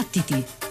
Battiti!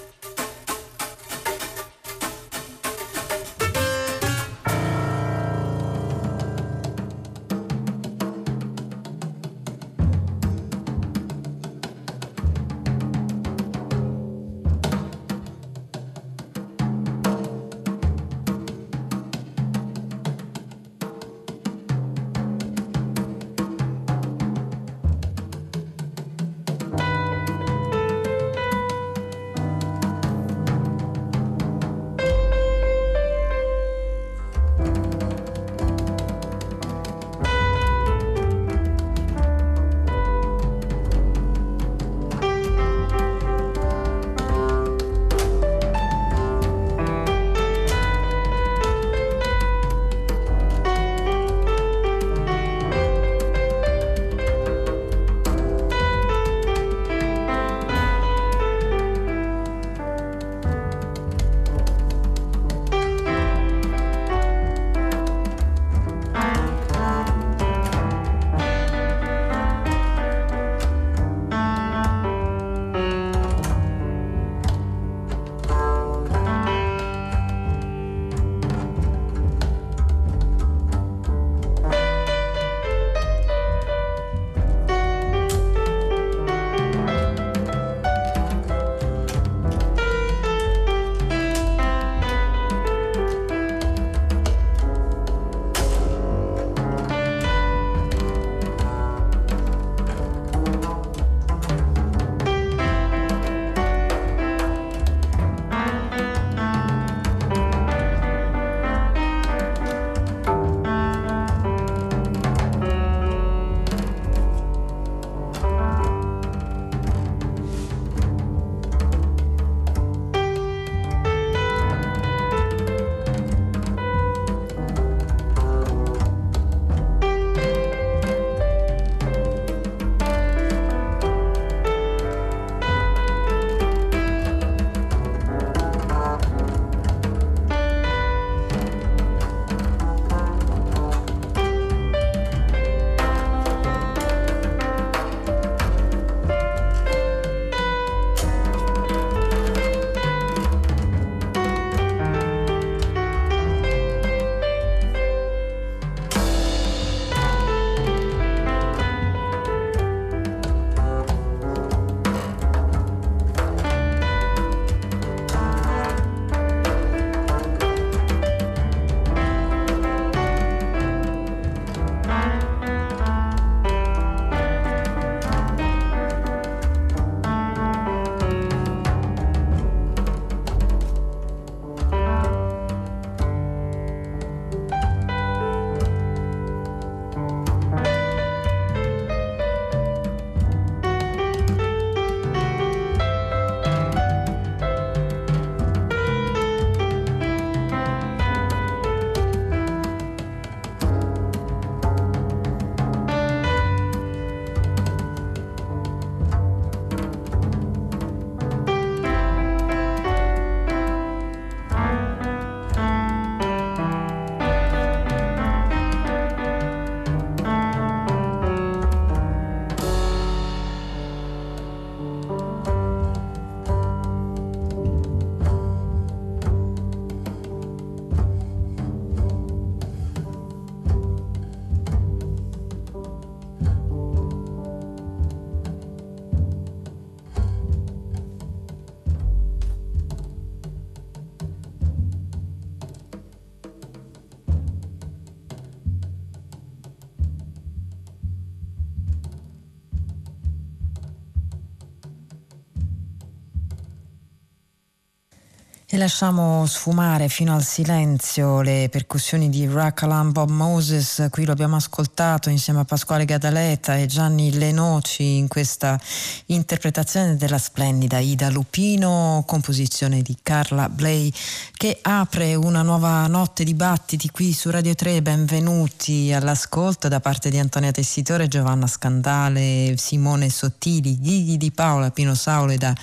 Lasciamo sfumare fino al silenzio le percussioni di Rakalam Bob Moses, qui lo abbiamo ascoltato insieme a Pasquale Gadaleta e Gianni Lenoci in questa interpretazione della splendida Ida Lupino, composizione di Carla Bley che apre una nuova notte di battiti qui su Radio 3. Benvenuti all'ascolto da parte di Antonia Tessitore, Giovanna Scandale, Simone Sottili, Ghighi di Paola, Pino Saulo e da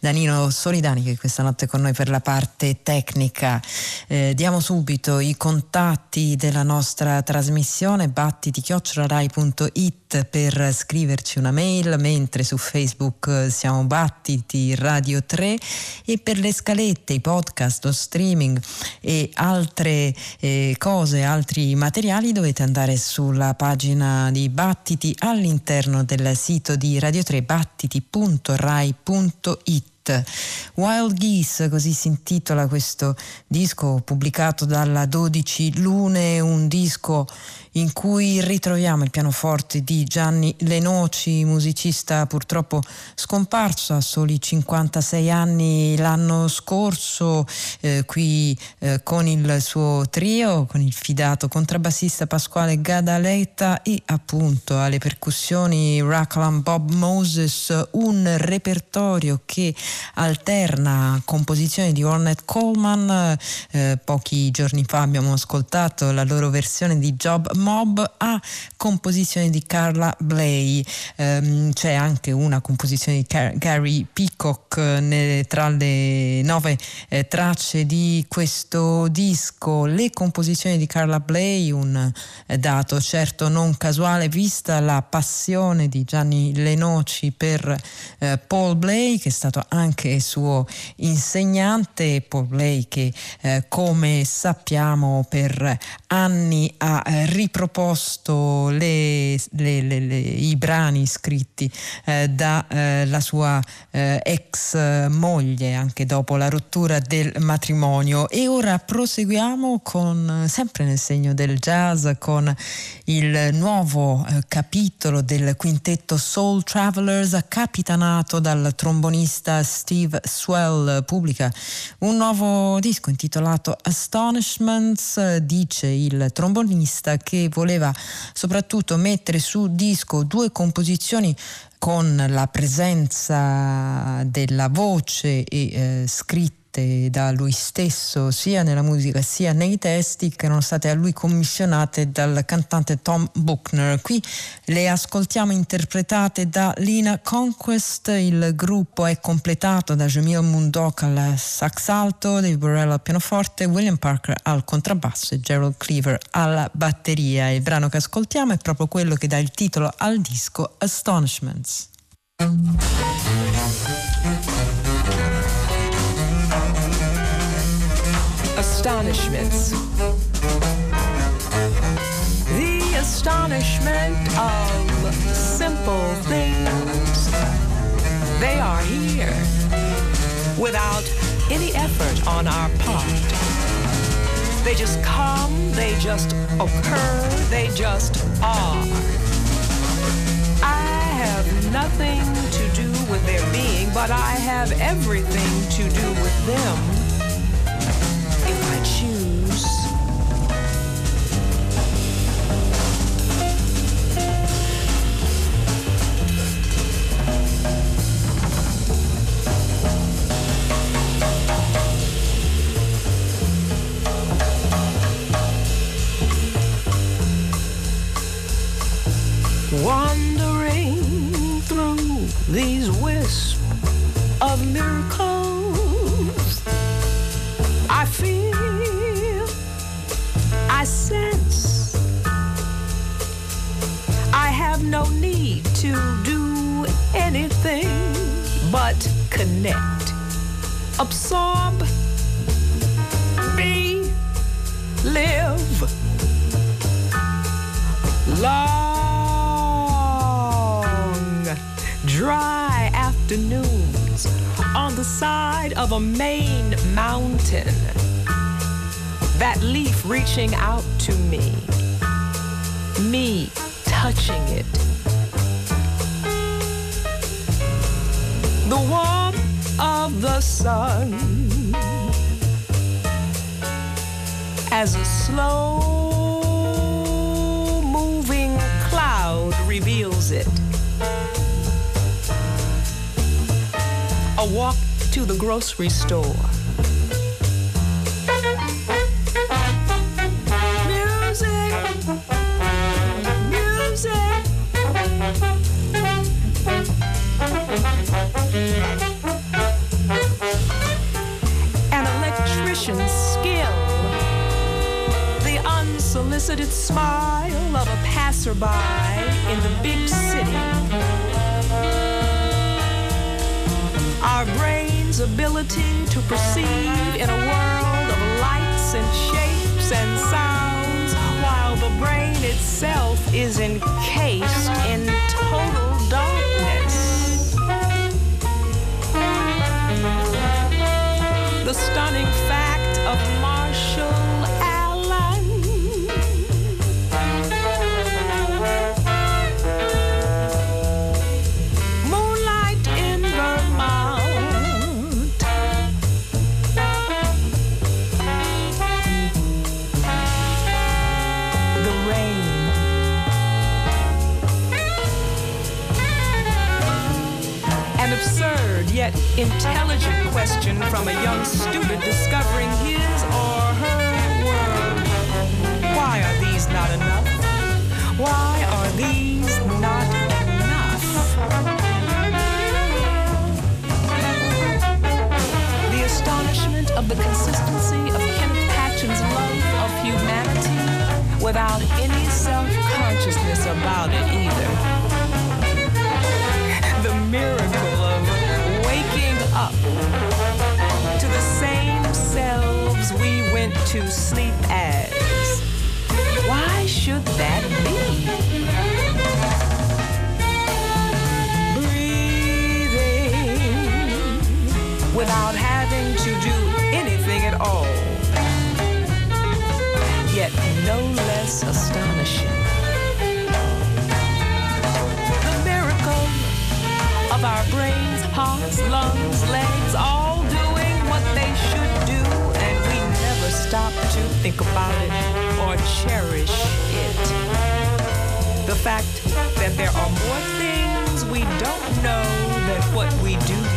Danilo Solidani che questa notte è con noi per la parte tecnica. Eh, diamo subito i contatti della nostra trasmissione battiti-rai.it per scriverci una mail, mentre su Facebook siamo Battiti Radio 3 e per le scalette, i podcast, lo streaming e altre eh, cose, altri materiali dovete andare sulla pagina di Battiti all'interno del sito di Radio 3 battiti.rai.it. Wild Geese, così si intitola questo disco pubblicato dalla 12 Lune, un disco in cui ritroviamo il pianoforte di Gianni Lenoci, musicista purtroppo scomparso a soli 56 anni l'anno scorso, eh, qui eh, con il suo trio, con il fidato contrabbassista Pasquale Gadaletta e appunto alle percussioni Rackham Bob Moses, un repertorio che alterna composizioni di Ornette Coleman, eh, pochi giorni fa abbiamo ascoltato la loro versione di Job Mob a composizione di Carla Bley. Um, c'è anche una composizione di Car- Gary Peacock eh, ne, tra le nove eh, tracce di questo disco. Le composizioni di Carla Bley, un eh, dato certo non casuale, vista la passione di Gianni Lenoci per eh, Paul Blay, che è stato anche suo insegnante. Paul Blay che, eh, come sappiamo, per anni ha riproposto riproposto le, le, le, i brani scritti eh, dalla eh, sua eh, ex moglie anche dopo la rottura del matrimonio. E ora proseguiamo con sempre nel segno del jazz con il nuovo eh, capitolo del quintetto Soul Travelers capitanato dal trombonista Steve Swell. Pubblica un nuovo disco intitolato Astonishments dice il trombonista che voleva soprattutto mettere su disco due composizioni con la presenza della voce e eh, scritta scritte da lui stesso sia nella musica sia nei testi che erano state a lui commissionate dal cantante Tom Buchner. Qui le ascoltiamo interpretate da Lina Conquest, il gruppo è completato da Jamil Mundok al sax alto, Dave Burrell al pianoforte, William Parker al contrabbasso e Gerald Cleaver alla batteria. Il brano che ascoltiamo è proprio quello che dà il titolo al disco Astonishments. Astonishments. The astonishment of simple things. They are here without any effort on our part. They just come, they just occur, they just are. I have nothing to do with their being, but I have everything to do with them miracles, I feel, I sense, I have no need to do anything but connect, absorb, be, live, love. dry afternoons the side of a main mountain. That leaf reaching out to me, me touching it. The warmth of the sun as a slow moving cloud reveals it. a walk to the grocery store. unsolicited smile of a passerby in the big city. Our brain brain's ability to perceive in a world of lights and shapes and sounds, while the brain itself is encased in total darkness. The stunning fact of intelligent question from a young student discovering his or her world. Why are these not enough? Why are these not enough? The astonishment of the consistency of Kenneth Patchen's love of humanity without any self-consciousness about it to think about it or cherish it. The fact that there are more things we don't know than what we do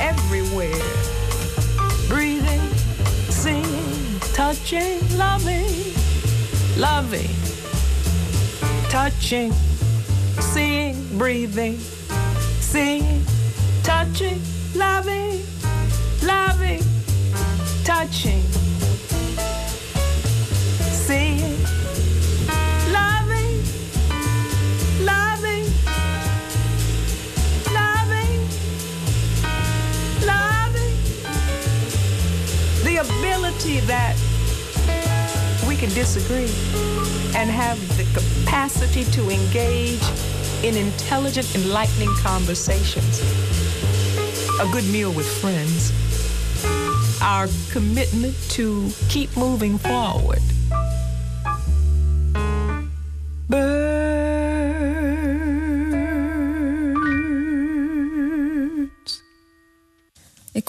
everywhere. Breathing, singing, touching, loving, loving, touching, seeing, breathing, seeing, touching, loving, loving, touching. guarantee that we can disagree and have the capacity to engage in intelligent, enlightening conversations. A good meal with friends. Our commitment to keep moving forward. But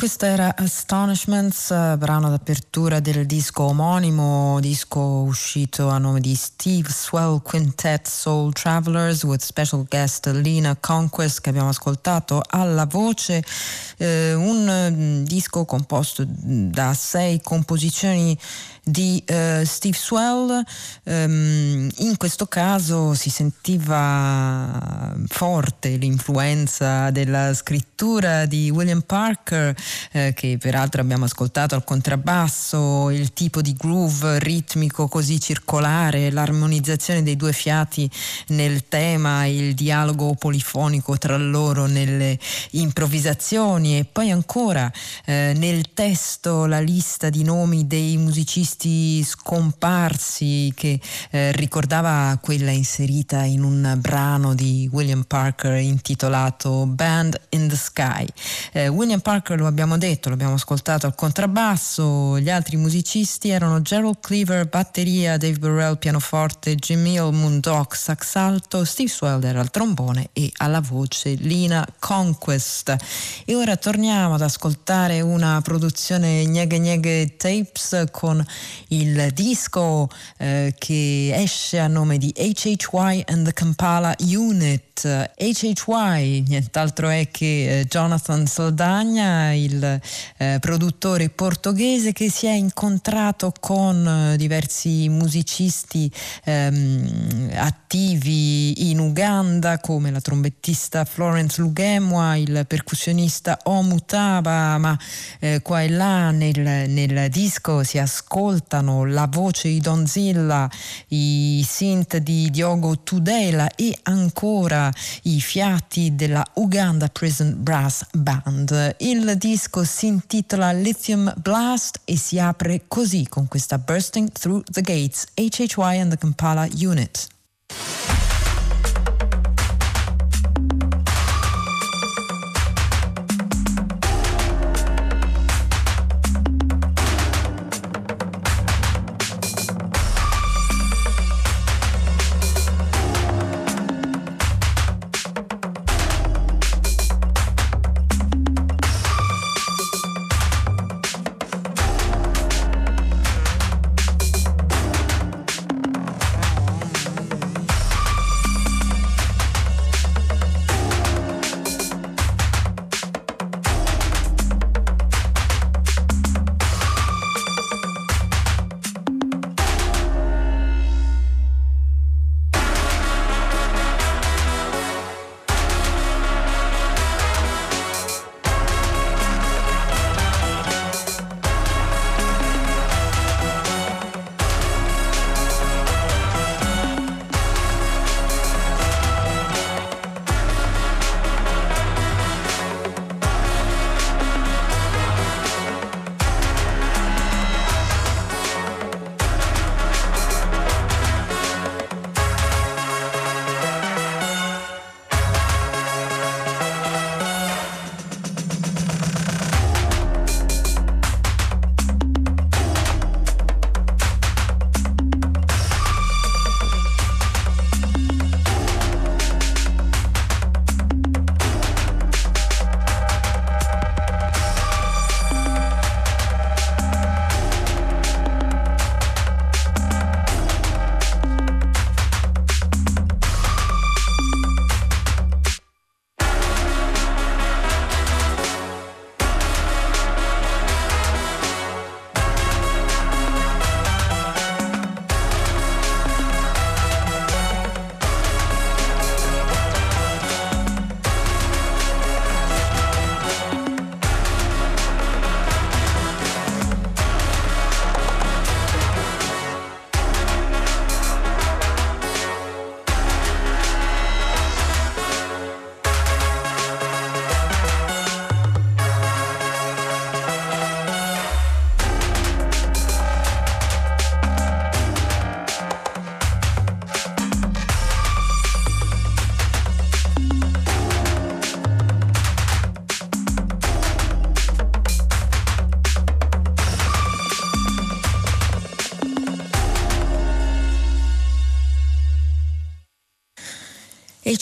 questo era Astonishments, eh, brano d'apertura del disco omonimo, disco uscito a nome di Steve Swell Quintet Soul Travelers with special guest Lina Conquest che abbiamo ascoltato alla voce, eh, un mm, disco composto da sei composizioni di uh, Steve Swell. Um, in questo caso si sentiva forte l'influenza della scrittura di William Parker, eh, che peraltro abbiamo ascoltato al contrabbasso, il tipo di groove ritmico così circolare, l'armonizzazione dei due fiati nel tema, il dialogo polifonico tra loro nelle improvvisazioni e poi ancora eh, nel testo la lista di nomi dei musicisti artisti scomparsi che eh, ricordava quella inserita in un brano di William Parker intitolato Band in the Sky. Eh, William Parker lo abbiamo detto, l'abbiamo ascoltato al contrabbasso, gli altri musicisti erano Gerald Cleaver, batteria, Dave Burrell, pianoforte, Jim Hill, Moondog, sax alto, Steve Swelder al trombone e alla voce Lina Conquest. E ora torniamo ad ascoltare una produzione Gneghe Gneghe Tapes con il disco eh, che esce a nome di HHY and the Kampala Unit. HHY nient'altro è che eh, Jonathan Saldagna, il eh, produttore portoghese che si è incontrato con eh, diversi musicisti ehm, attivi in Uganda come la trombettista Florence Lugemwa, il percussionista Omutaba, ma eh, qua e là nel, nel disco si ascolta ascoltano la voce di Donzilla, i synth di Diogo Tudela e ancora i fiati della Uganda Prison Brass Band. Il disco si intitola Lithium Blast e si apre così con questa Bursting Through the Gates HHY and the Kampala Unit.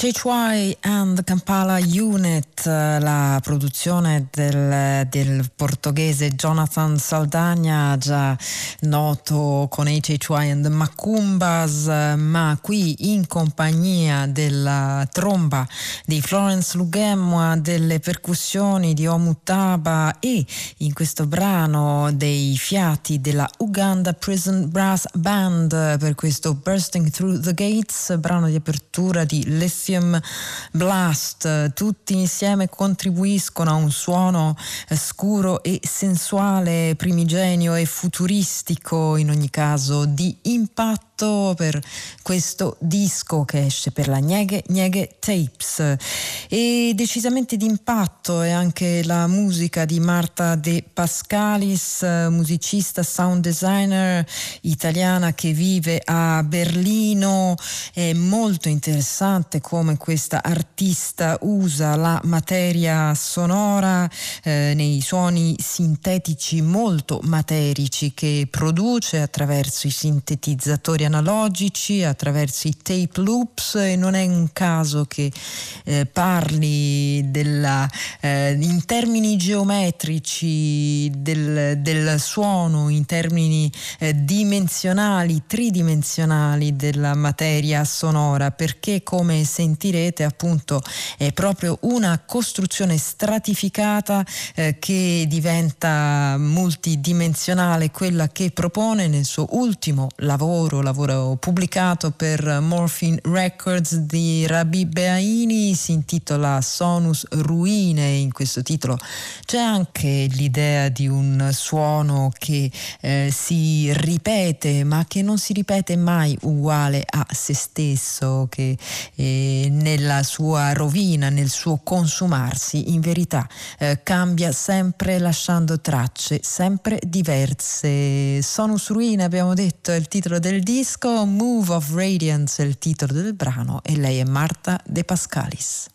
HHY and Kampala Unit, la produzione del, del, portoghese Jonathan Saldagna, già noto con HHY and Macumbas, ma qui in compagnia della tromba di Florence Lugemwa, delle percussioni di Omutaba e in questo brano dei fiati della Uganda Prison Brass Band per questo Bursting Through the Gates, brano di apertura di Les Lithium Blast, tutti insieme contribuiscono a un suono scuro e sensuale, primigenio e futuristico, in ogni caso di impatto per questo disco che esce per la Nieghe Nieghe Tapes. E decisamente d'impatto è anche la musica di Marta De Pascalis, musicista, sound designer italiana che vive a Berlino, è molto interessante come questa artista usa la materia sonora eh, nei suoni sintetici molto materici che produce attraverso i sintetizzatori analogici, attraverso i tape loops e non è un caso che eh, parli della, eh, in termini geometrici del, del suono, in termini eh, dimensionali, tridimensionali della materia sonora, perché come sentirete appunto è proprio una costruzione stratificata eh, che diventa multidimensionale, quella che propone nel suo ultimo lavoro, lavoro lavoro pubblicato per Morphine Records di Rabi Beaini, si intitola Sonus Ruine, in questo titolo c'è anche l'idea di un suono che eh, si ripete ma che non si ripete mai uguale a se stesso, che eh, nella sua rovina, nel suo consumarsi, in verità eh, cambia sempre lasciando tracce sempre diverse. Sonus Ruine abbiamo detto è il titolo del disco disco Move of Radiance è il titolo del brano e lei è Marta De Pascalis.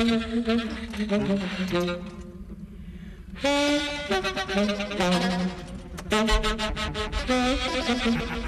Thank you.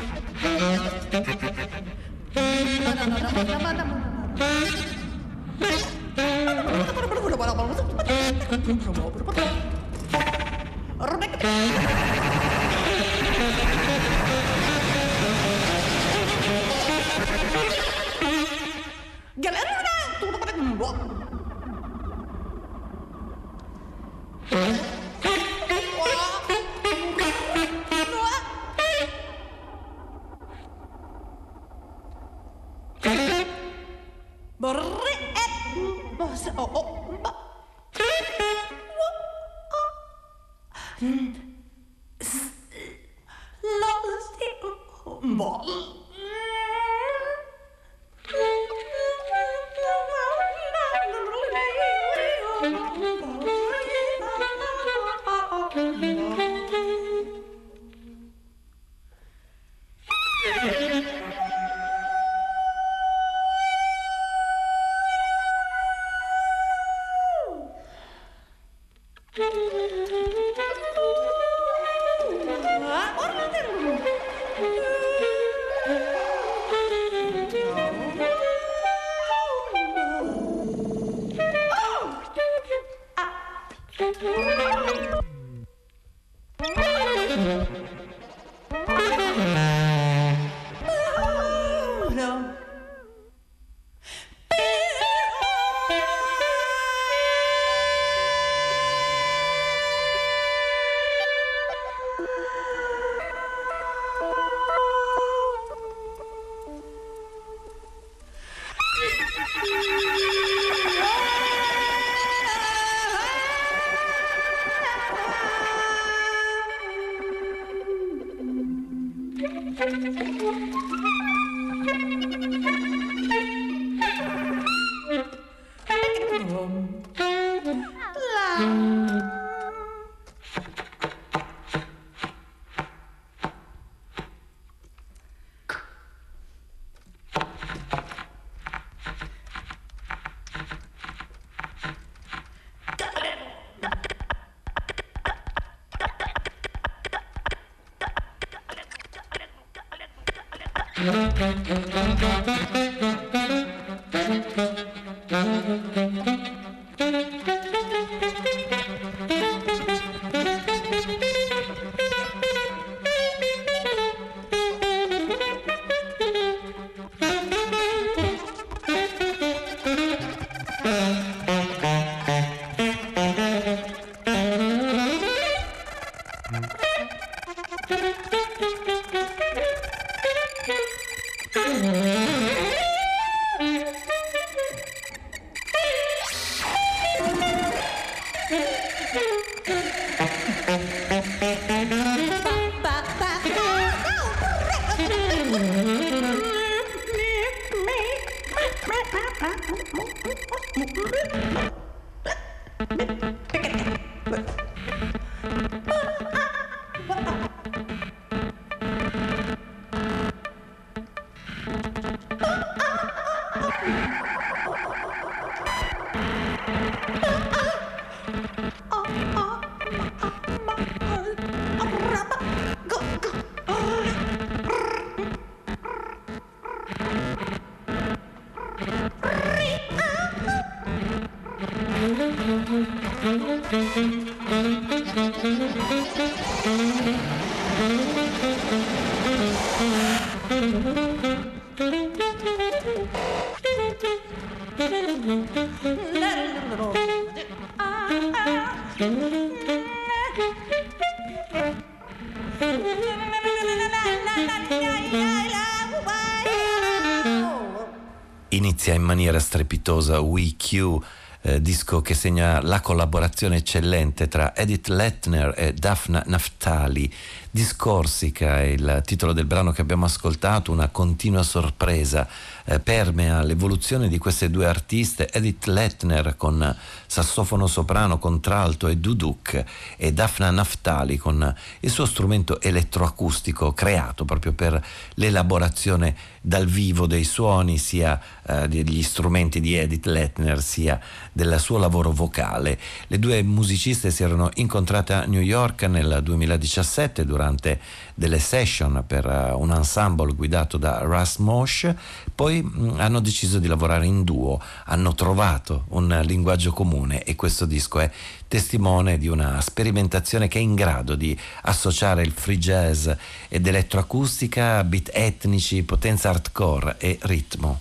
Inizia in maniera strepitosa We WeQ eh, disco che segna la collaborazione eccellente tra Edith Lettner e Daphne Naftali. Discorsica è il titolo del brano che abbiamo ascoltato, una continua sorpresa eh, permea l'evoluzione di queste due artiste, Edith Lettner con sassofono soprano, contralto e duduk e Daphne Naftali con il suo strumento elettroacustico creato proprio per l'elaborazione dal vivo dei suoni sia eh, degli strumenti di Edith Lettner sia del suo lavoro vocale. Le due musiciste si erano incontrate a New York nel 2017 durante delle session per uh, un ensemble guidato da Russ Mosh, poi mm, hanno deciso di lavorare in duo, hanno trovato un linguaggio comune e questo disco è testimone di una sperimentazione che è in grado di associare il free jazz ed elettroacustica, beat etnici, potenza hardcore e ritmo.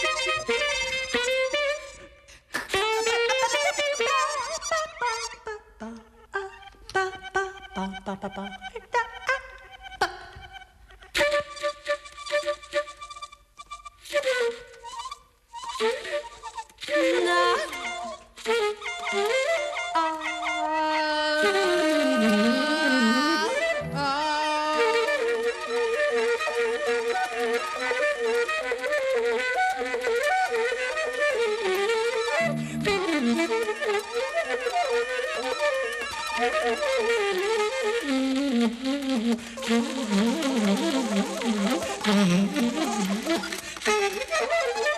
パパパ。No. Thank you.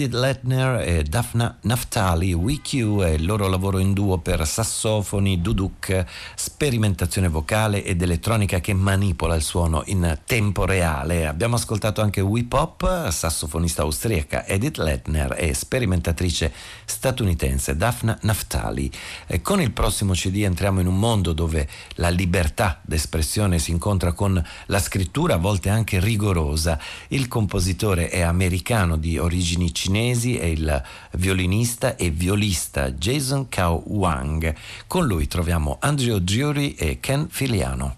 Edith Letner e Daphne Naftali, WeQ e il loro lavoro in duo per sassofoni, duduk, sperimentazione vocale ed elettronica che manipola il suono in tempo reale. Abbiamo ascoltato anche We Pop, sassofonista austriaca Edith Letner e sperimentatrice statunitense Daphne Naftali. E con il prossimo CD entriamo in un mondo dove la libertà d'espressione si incontra con la scrittura a volte anche rigorosa. Il compositore è americano di origini cinesi è il violinista e violista Jason Cao Wang. Con lui troviamo Andrew Drury e Ken Filiano.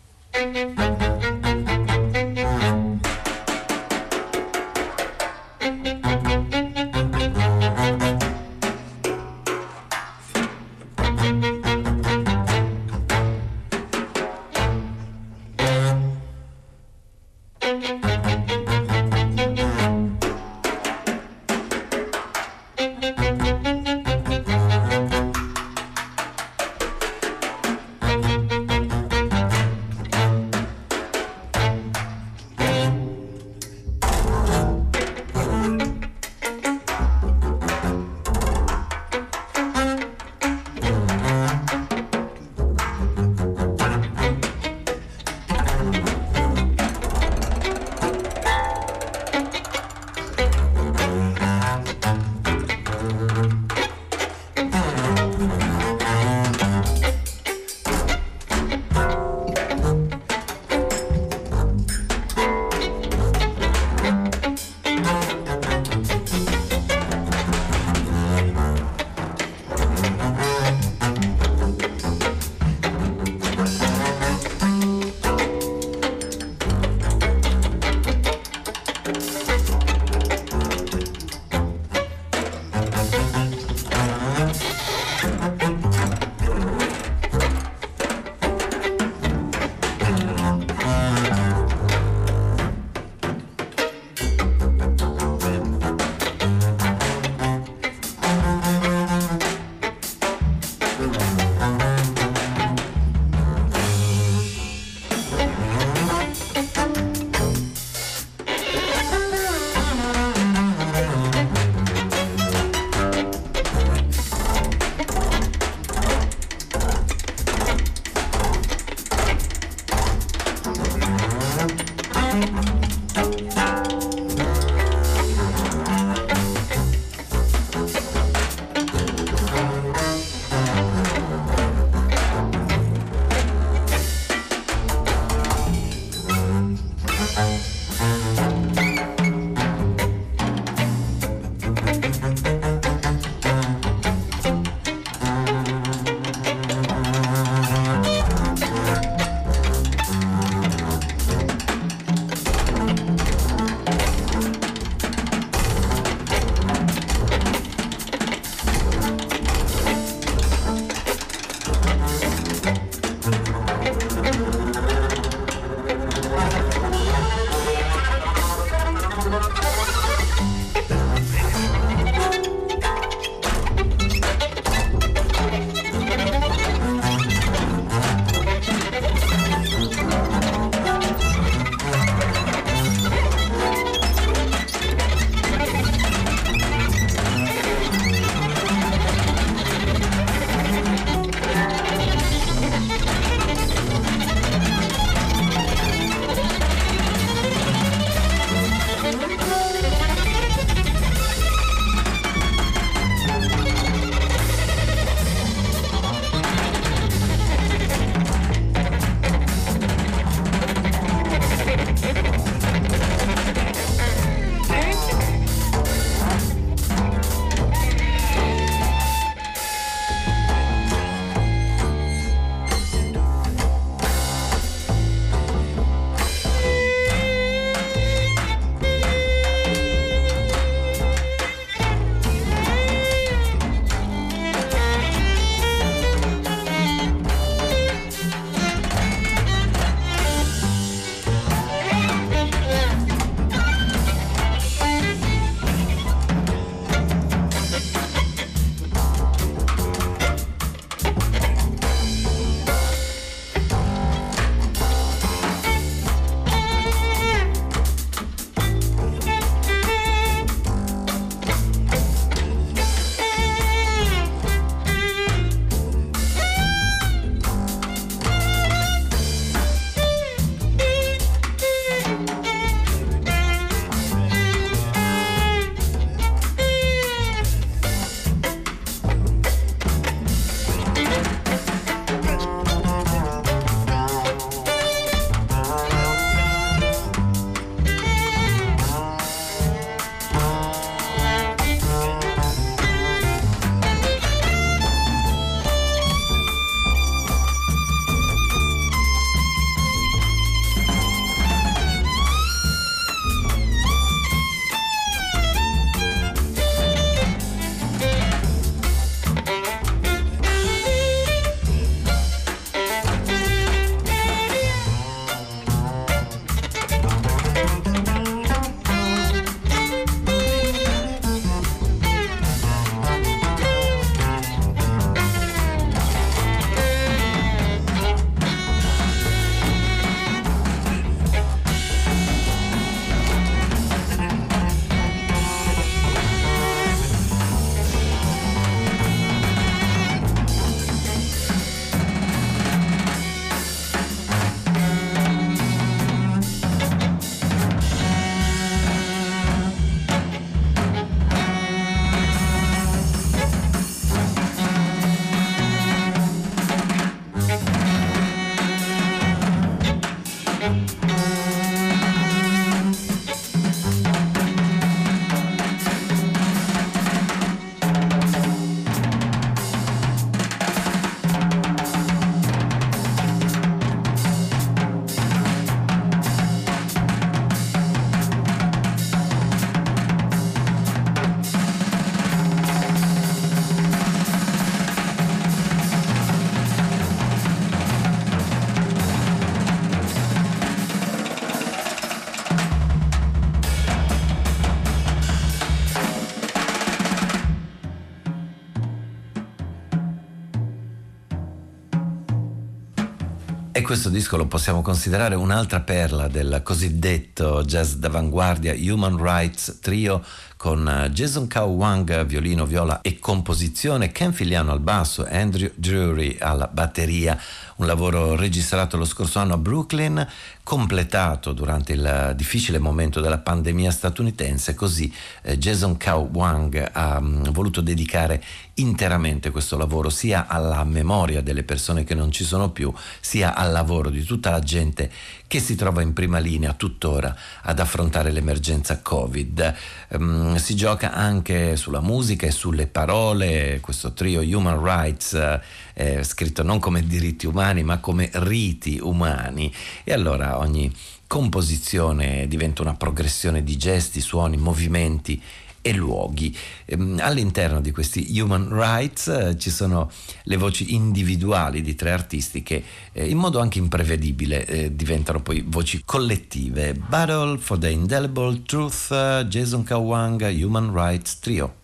Questo disco lo possiamo considerare un'altra perla del cosiddetto jazz d'avanguardia Human Rights Trio con eh, Jason Cow Wang violino, viola e composizione, Ken Filiano al basso, Andrew Drury alla batteria, un lavoro registrato lo scorso anno a Brooklyn, completato durante il difficile momento della pandemia statunitense, così eh, Jason Cow Wang ha mm, voluto dedicare interamente questo lavoro sia alla memoria delle persone che non ci sono più, sia al lavoro di tutta la gente che si trova in prima linea tuttora ad affrontare l'emergenza Covid. Um, si gioca anche sulla musica e sulle parole, questo trio Human Rights eh, scritto non come diritti umani ma come riti umani e allora ogni composizione diventa una progressione di gesti, suoni, movimenti e luoghi. Ehm, all'interno di questi human rights eh, ci sono le voci individuali di tre artisti che eh, in modo anche imprevedibile eh, diventano poi voci collettive. Battle for the Indelible Truth, Jason Kawanga, Human Rights Trio.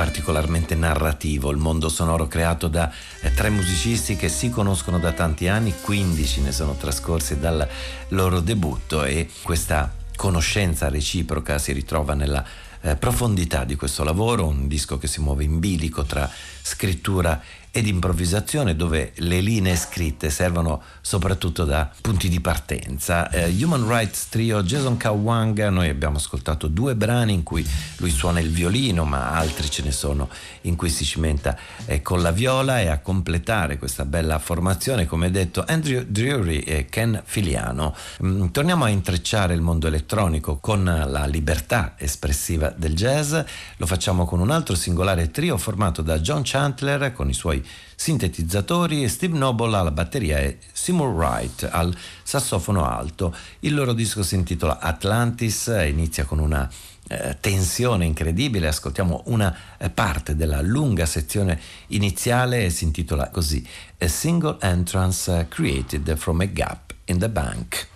Particolarmente narrativo, il mondo sonoro creato da eh, tre musicisti che si conoscono da tanti anni, 15 ne sono trascorsi dal loro debutto e questa conoscenza reciproca si ritrova nella eh, profondità di questo lavoro, un disco che si muove in bilico tra scrittura ed improvvisazione dove le linee scritte servono soprattutto da punti di partenza. Eh, Human Rights Trio Jason Kawanga, noi abbiamo ascoltato due brani in cui lui suona il violino, ma altri ce ne sono in cui si cimenta eh, con la viola e a completare questa bella formazione, come detto, Andrew Drury e Ken Filiano. Mm, torniamo a intrecciare il mondo elettronico con la libertà espressiva del jazz, lo facciamo con un altro singolare trio formato da John Chandler con i suoi sintetizzatori, Steve Noble alla batteria e Seymour Wright al sassofono alto. Il loro disco si intitola Atlantis, inizia con una eh, tensione incredibile, ascoltiamo una eh, parte della lunga sezione iniziale e si intitola così A Single Entrance Created from a Gap in the Bank.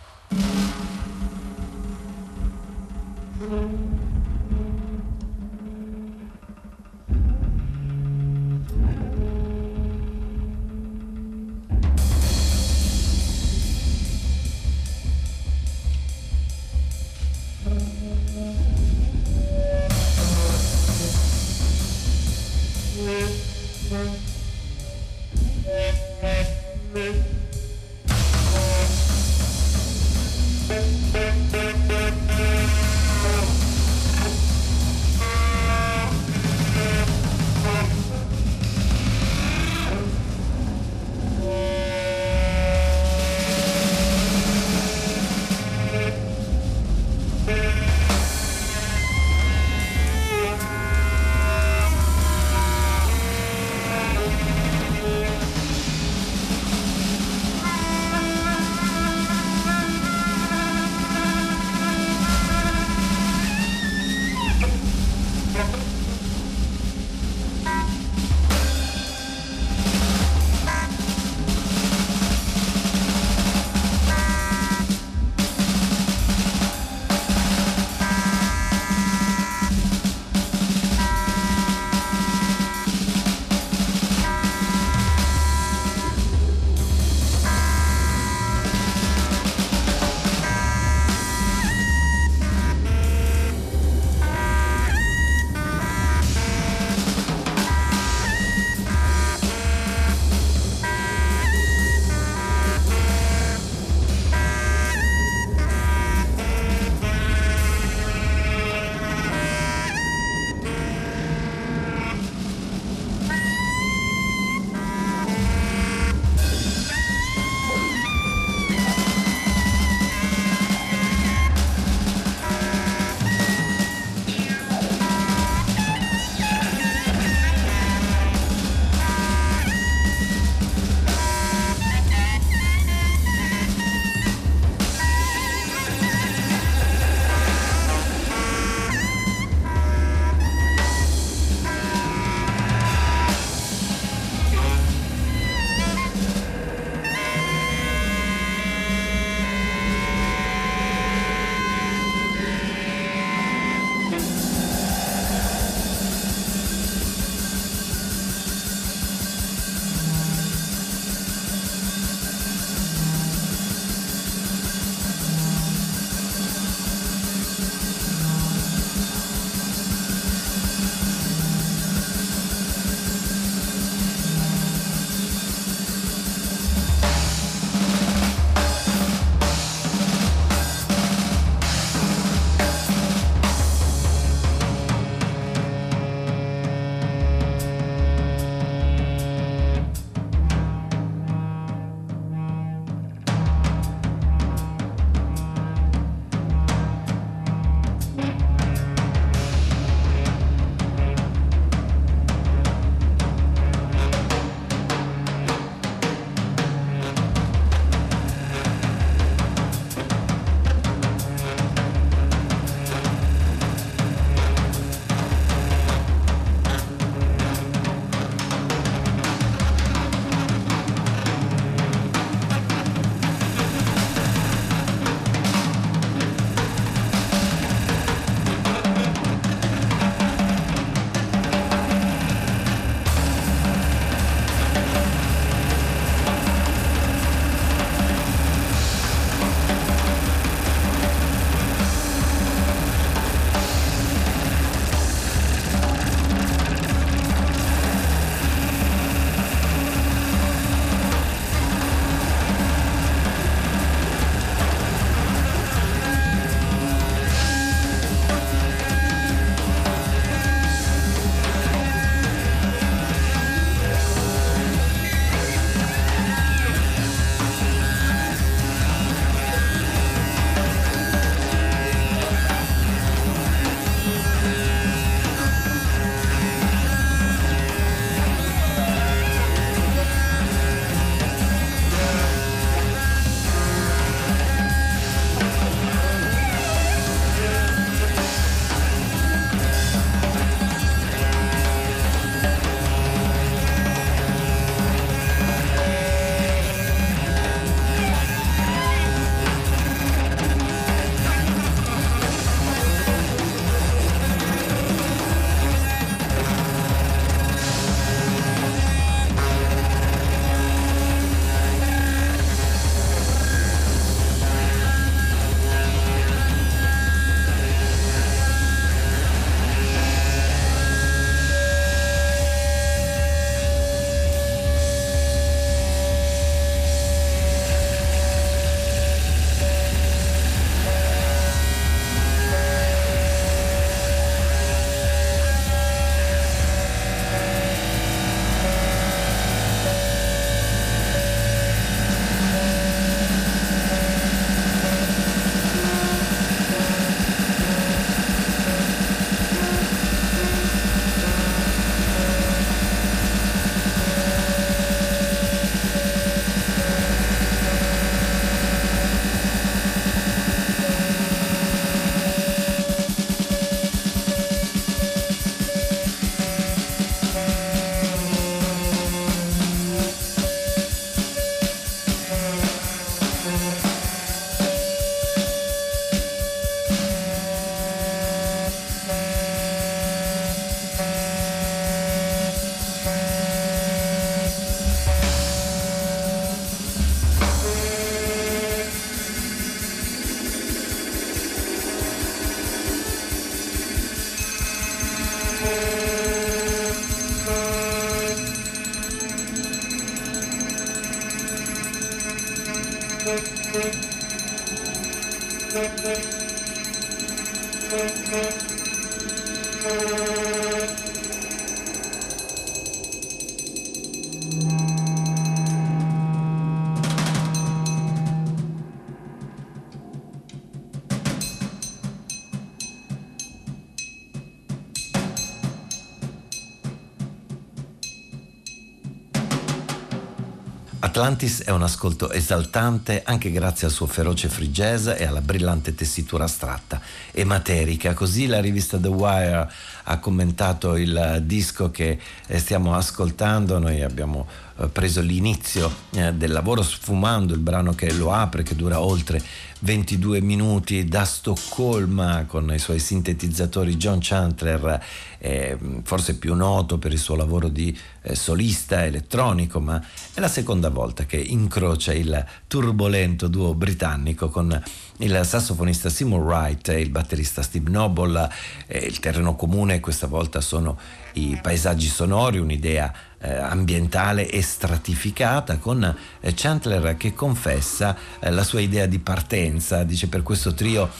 Atlantis è un ascolto esaltante anche grazie al suo feroce jazz e alla brillante tessitura astratta e materica. Così la rivista The Wire ha commentato il disco che eh, stiamo ascoltando. Noi abbiamo eh, preso l'inizio eh, del lavoro sfumando il brano che lo apre, che dura oltre 22 minuti da Stoccolma con i suoi sintetizzatori John Chandler, eh, forse più noto per il suo lavoro di solista elettronico, ma è la seconda volta che incrocia il turbolento duo britannico con il sassofonista Seymour Wright e il batterista Steve Noble. Eh, il terreno comune questa volta sono i paesaggi sonori, un'idea eh, ambientale e stratificata, con eh, Chandler che confessa la sua idea di partenza, dice per questo trio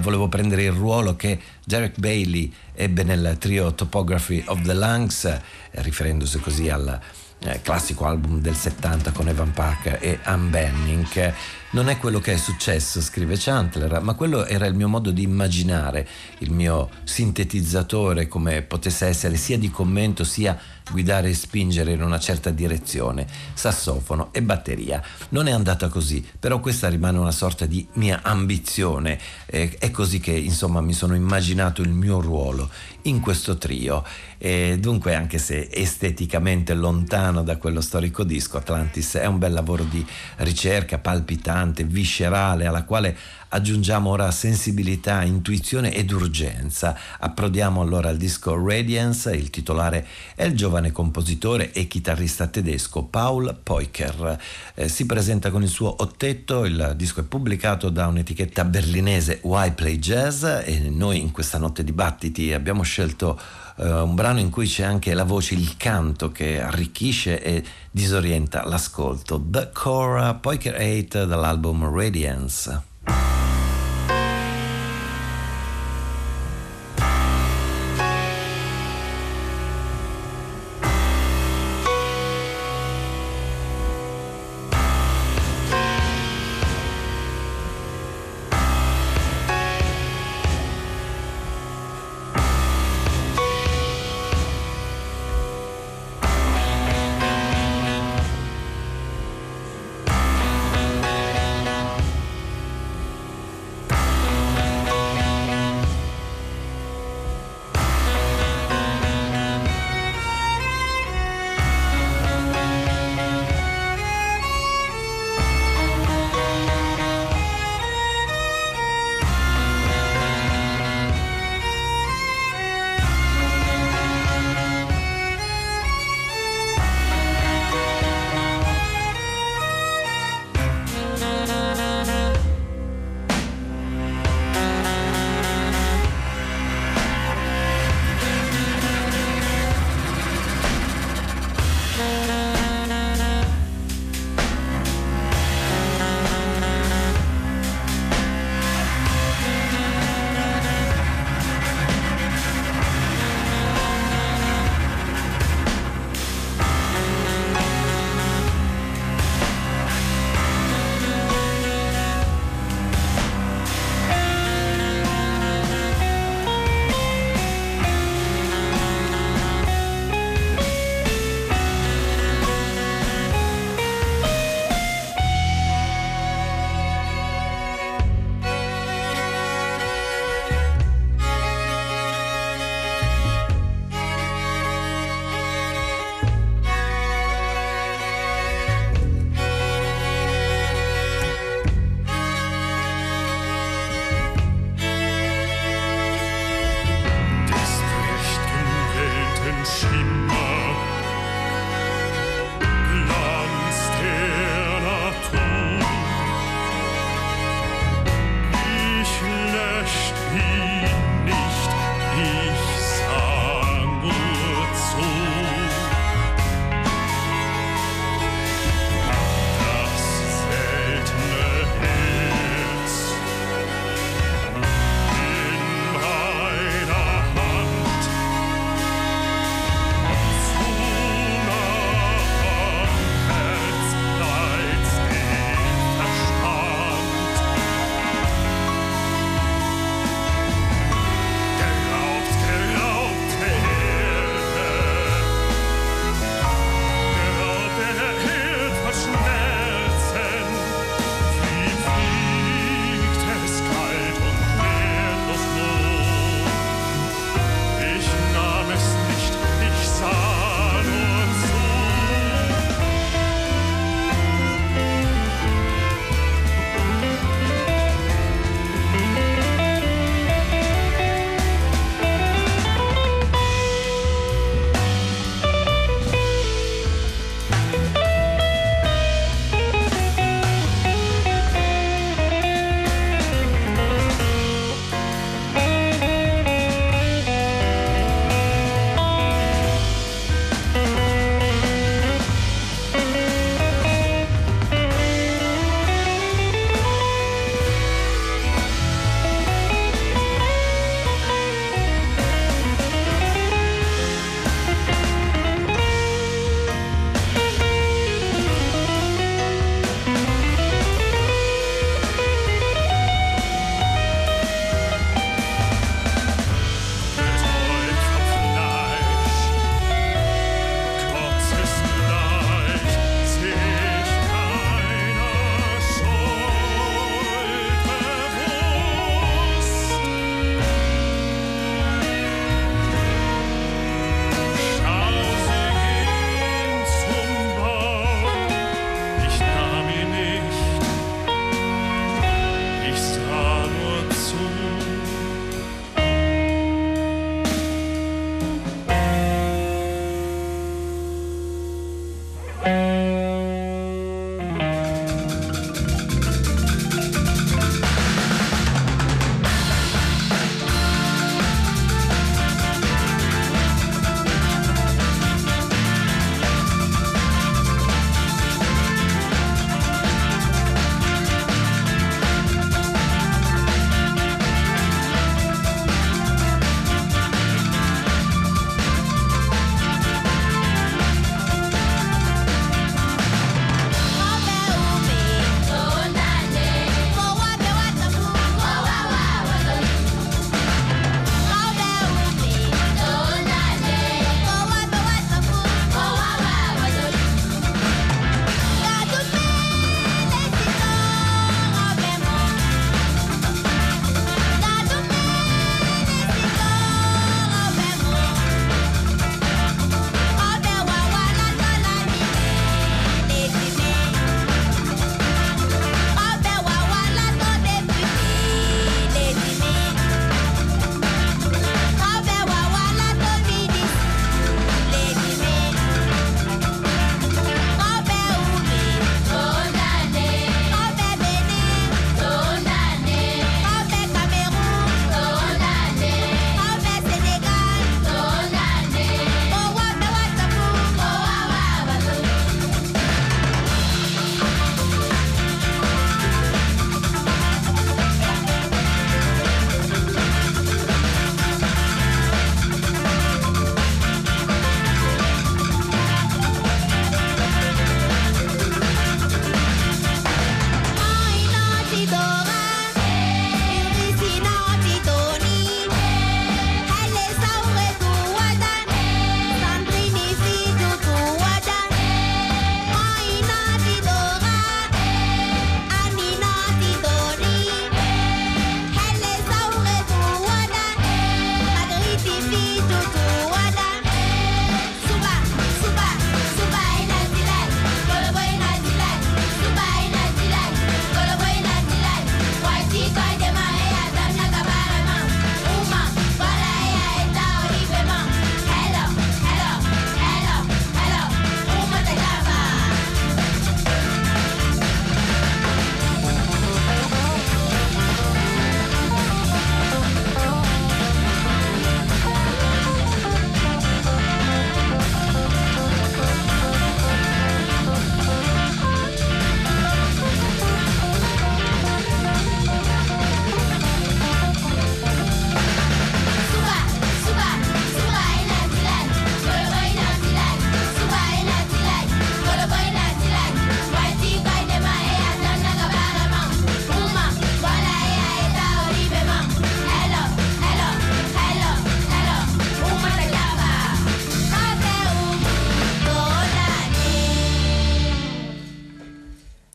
volevo prendere il ruolo che Derek Bailey ebbe nel trio Topography of the Lungs, riferendosi così al classico album del 70 con Evan Parker e Ann Benning. Non è quello che è successo, scrive Chandler, ma quello era il mio modo di immaginare il mio sintetizzatore come potesse essere sia di commento sia guidare e spingere in una certa direzione, sassofono e batteria. Non è andata così, però questa rimane una sorta di mia ambizione. Eh, è così che insomma mi sono immaginato il mio ruolo in questo trio. E dunque, anche se esteticamente lontano da quello storico disco, Atlantis è un bel lavoro di ricerca palpitante, viscerale, alla quale Aggiungiamo ora sensibilità, intuizione ed urgenza. Approdiamo allora al disco Radiance, il titolare è il giovane compositore e chitarrista tedesco Paul Poiker. Eh, si presenta con il suo ottetto, il disco è pubblicato da un'etichetta berlinese Why Play Jazz e noi in questa notte di battiti abbiamo scelto un brano in cui c'è anche la voce, il canto che arricchisce e disorienta l'ascolto. The Cora Poiker 8 dall'album Radiance.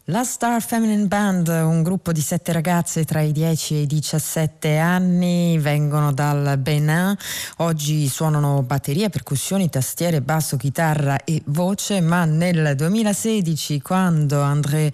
La Star Feminine Band, un gruppo di sette ragazze tra i 10 e i 17 anni, vengono dal Benin. Oggi suonano batteria, percussioni, tastiere, basso, chitarra e voce, ma nel 2016, quando André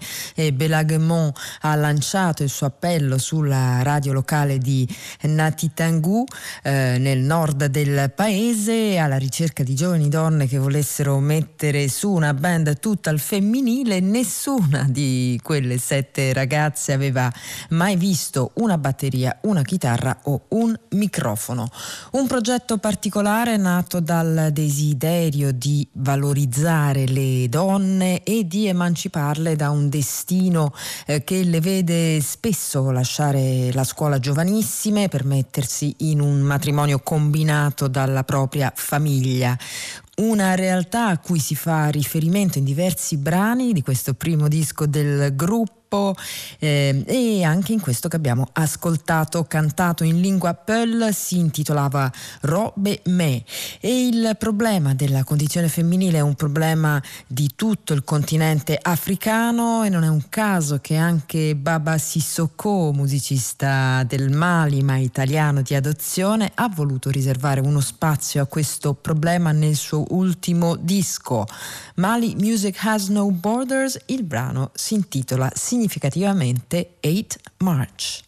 Belagemont ha lanciato il suo appello sulla radio locale di Natitangu, eh, nel nord del paese, alla ricerca di giovani donne che volessero mettere su una band tutta al femminile, nessuna di quelle sette ragazze aveva mai visto una batteria, una chitarra o un microfono. Un progetto particolare nato dal desiderio di valorizzare le donne e di emanciparle da un destino eh, che le vede spesso lasciare la scuola giovanissime per mettersi in un matrimonio combinato dalla propria famiglia una realtà a cui si fa riferimento in diversi brani di questo primo disco del gruppo tempo eh, e anche in questo che abbiamo ascoltato, cantato in lingua Peul, si intitolava Robe Me e il problema della condizione femminile è un problema di tutto il continente africano e non è un caso che anche Baba Sissoko, musicista del Mali ma italiano di adozione, ha voluto riservare uno spazio a questo problema nel suo ultimo disco. Mali Music Has No Borders, il brano si intitola significativamente 8 March.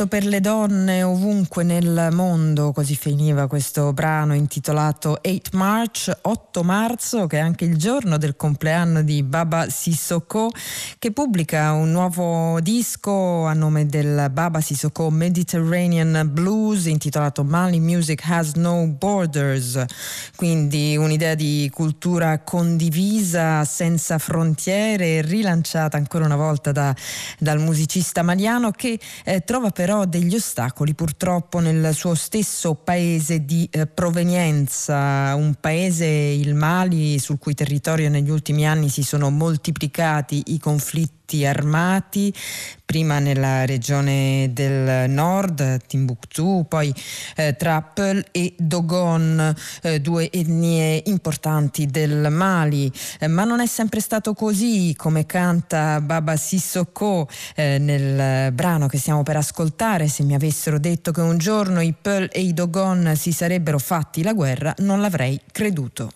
Rispetto per le donne ovunque nel mondo, così finiva questo brano intitolato 8 March, 8 marzo, che è anche il giorno del compleanno di Baba Sissoko, che pubblica un nuovo disco a nome del Baba Sissoko Mediterranean Blues intitolato Mali Music Has No Borders, quindi un'idea di cultura condivisa senza frontiere, rilanciata ancora una volta da, dal musicista maliano che eh, trova però degli ostacoli purtroppo nel suo stesso paese di eh, provenienza, un paese, il Mali, sul cui territorio negli ultimi anni si sono moltiplicati i conflitti conflitti armati, prima nella regione del nord, Timbuktu, poi eh, tra Peul e Dogon, eh, due etnie importanti del Mali. Eh, ma non è sempre stato così, come canta Baba Sissoko eh, nel brano che stiamo per ascoltare. Se mi avessero detto che un giorno i Peul e i Dogon si sarebbero fatti la guerra, non l'avrei creduto.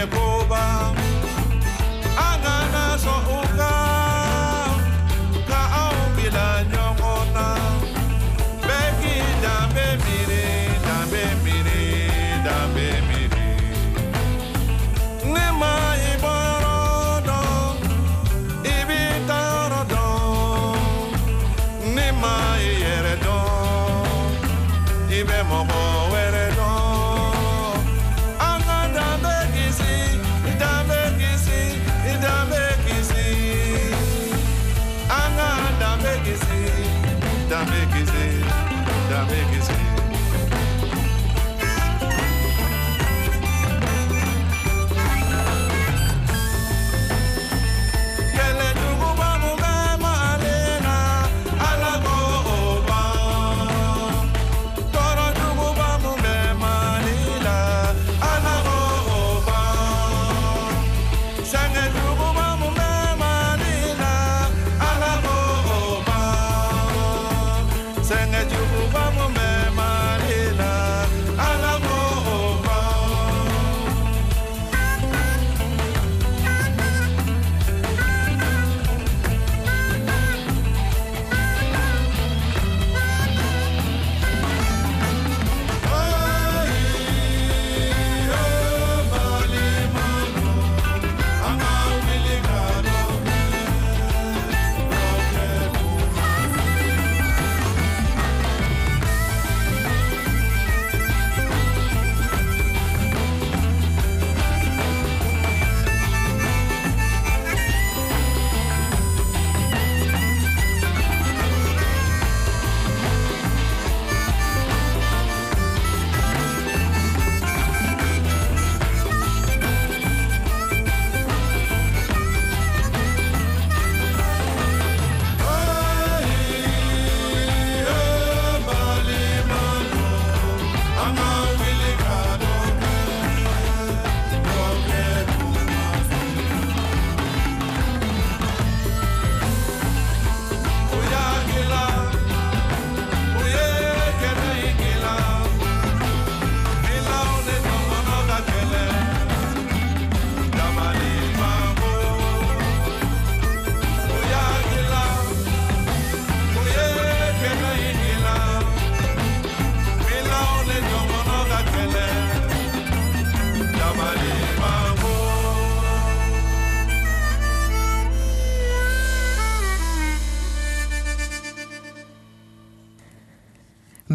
é boba.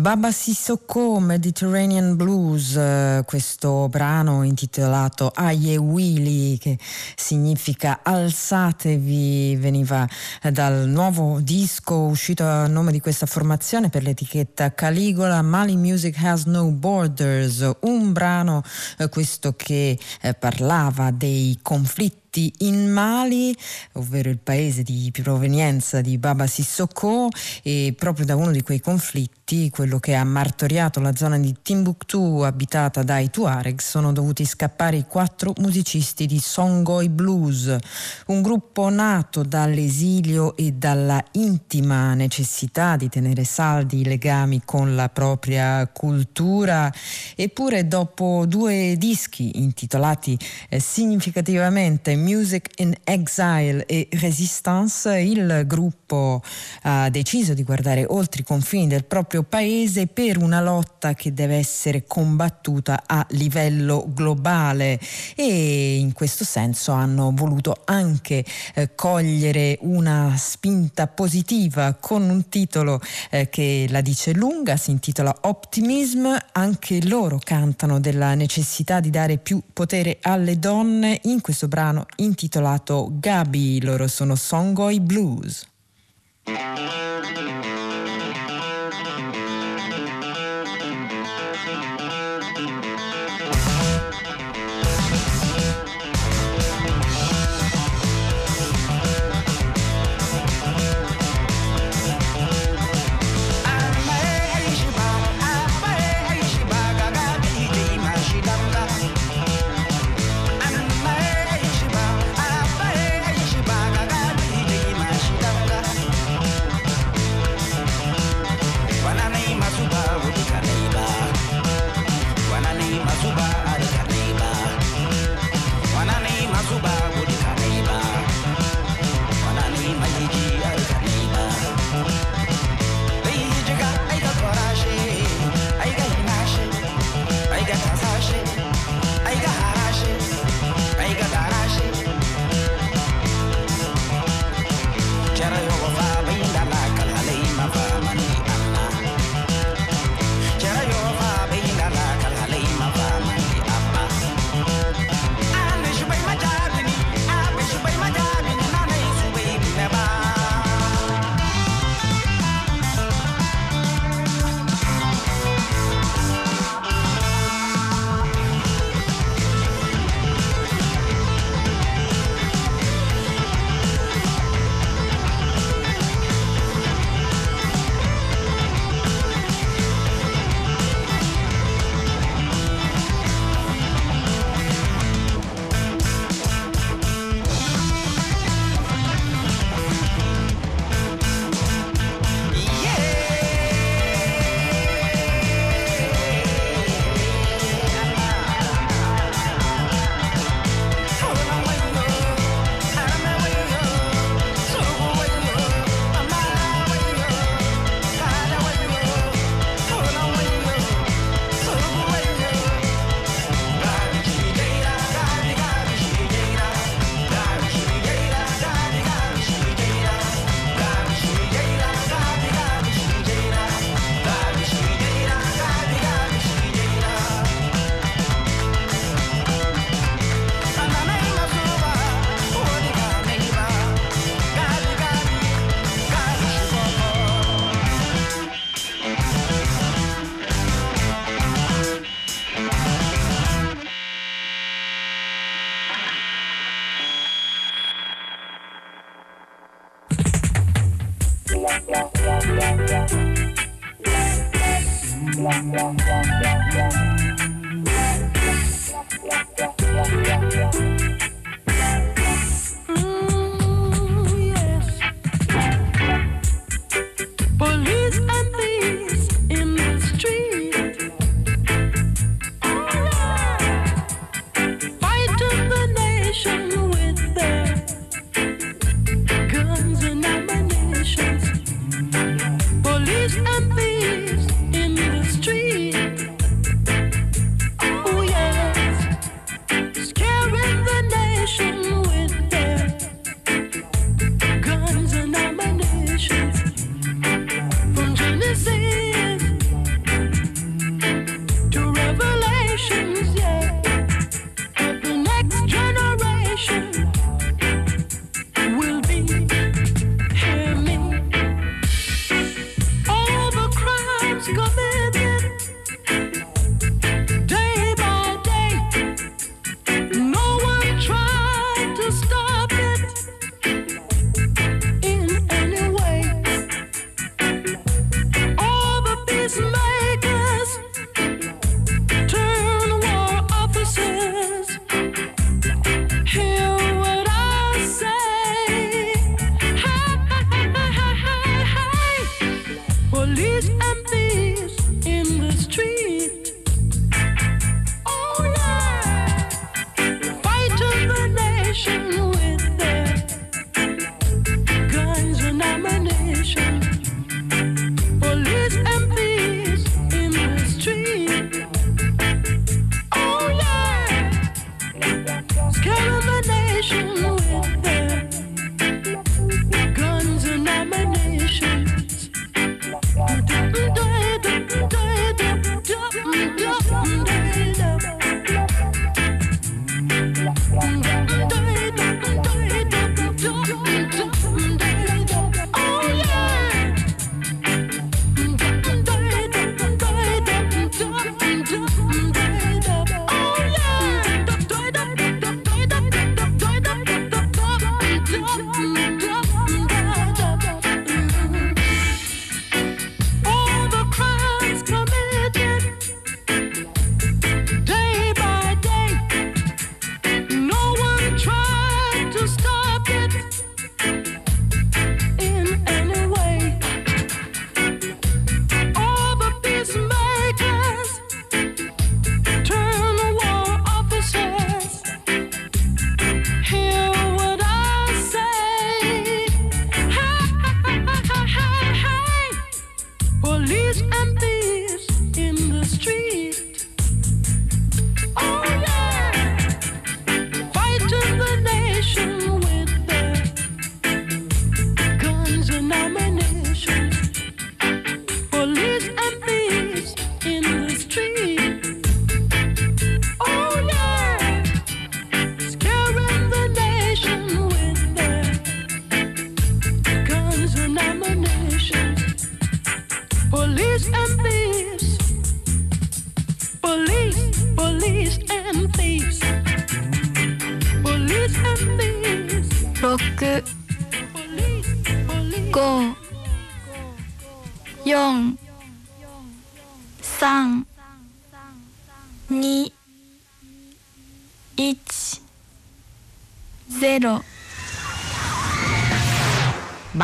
Baba Sissoko Mediterranean Blues, eh, questo brano intitolato Aye Willy che significa alzatevi, veniva dal nuovo disco uscito a nome di questa formazione per l'etichetta Caligola Mali Music Has No Borders, un brano eh, questo che eh, parlava dei conflitti conflitti in Mali, ovvero il paese di provenienza di Baba Sissoko, e proprio da uno di quei conflitti, quello che ha martoriato la zona di Timbuktu abitata dai Tuareg, sono dovuti scappare i quattro musicisti di Songoy Blues, un gruppo nato dall'esilio e dalla intima necessità di tenere saldi i legami con la propria cultura, eppure dopo due dischi intitolati eh, significativamente Music in Exile e Resistance, il gruppo ha deciso di guardare oltre i confini del proprio paese per una lotta che deve essere combattuta a livello globale. E in questo senso hanno voluto anche eh, cogliere una spinta positiva con un titolo eh, che la dice lunga, si intitola Optimism, anche loro cantano della necessità di dare più potere alle donne. In questo brano intitolato Gabi, loro sono Songoy Blues.